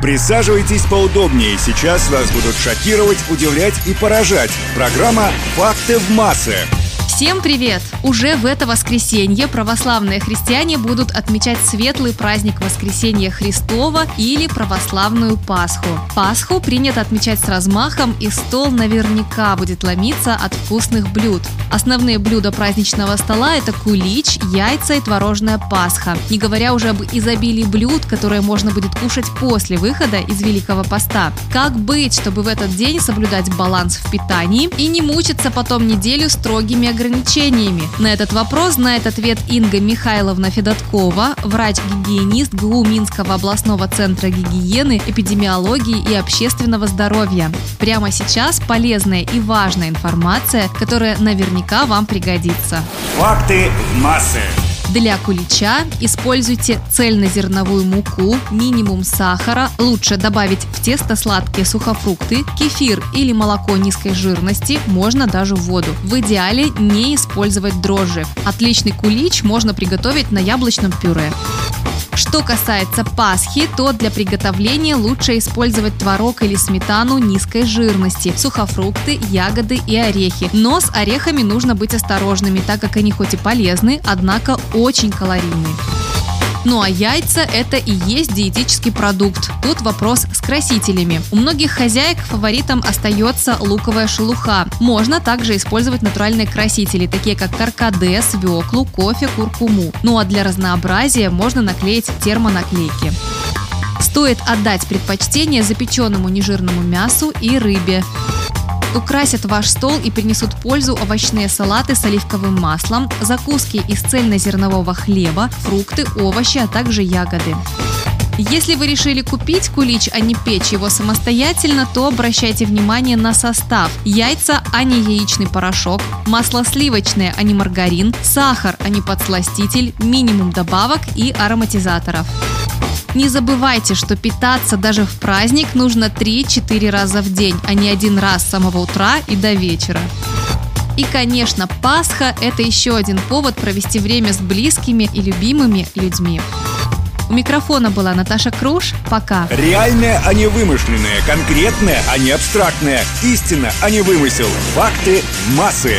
Присаживайтесь поудобнее. Сейчас вас будут шокировать, удивлять и поражать. Программа «Факты в массы». Всем привет! Уже в это воскресенье православные христиане будут отмечать светлый праздник Воскресения Христова или православную Пасху. Пасху принято отмечать с размахом, и стол наверняка будет ломиться от вкусных блюд. Основные блюда праздничного стола – это кулич, яйца и творожная пасха. Не говоря уже об изобилии блюд, которые можно будет кушать после выхода из Великого Поста. Как быть, чтобы в этот день соблюдать баланс в питании и не мучиться потом неделю строгими ограничениями ограничениями? На этот вопрос знает ответ Инга Михайловна Федоткова, врач-гигиенист ГУ Минского областного центра гигиены, эпидемиологии и общественного здоровья. Прямо сейчас полезная и важная информация, которая наверняка вам пригодится. Факты массы. Для кулича используйте цельнозерновую муку, минимум сахара, лучше добавить в тесто сладкие сухофрукты, кефир или молоко низкой жирности, можно даже воду. В идеале не использовать дрожжи. Отличный кулич можно приготовить на яблочном пюре. Что касается пасхи, то для приготовления лучше использовать творог или сметану низкой жирности, сухофрукты, ягоды и орехи. Но с орехами нужно быть осторожными, так как они хоть и полезны, однако очень калорийны. Ну а яйца – это и есть диетический продукт. Тут вопрос с красителями. У многих хозяек фаворитом остается луковая шелуха. Можно также использовать натуральные красители, такие как каркаде, свеклу, кофе, куркуму. Ну а для разнообразия можно наклеить термонаклейки. Стоит отдать предпочтение запеченному нежирному мясу и рыбе. Украсят ваш стол и принесут пользу овощные салаты с оливковым маслом, закуски из цельнозернового хлеба, фрукты, овощи, а также ягоды. Если вы решили купить кулич, а не печь его самостоятельно, то обращайте внимание на состав. Яйца, а не яичный порошок, масло сливочное, а не маргарин, сахар, а не подсластитель, минимум добавок и ароматизаторов. Не забывайте, что питаться даже в праздник нужно 3-4 раза в день, а не один раз с самого утра и до вечера. И, конечно, Пасха – это еще один повод провести время с близкими и любимыми людьми. У микрофона была Наташа Круш. Пока. Реальное, а не вымышленное. Конкретное, а не абстрактное. Истина, а не вымысел. Факты массы.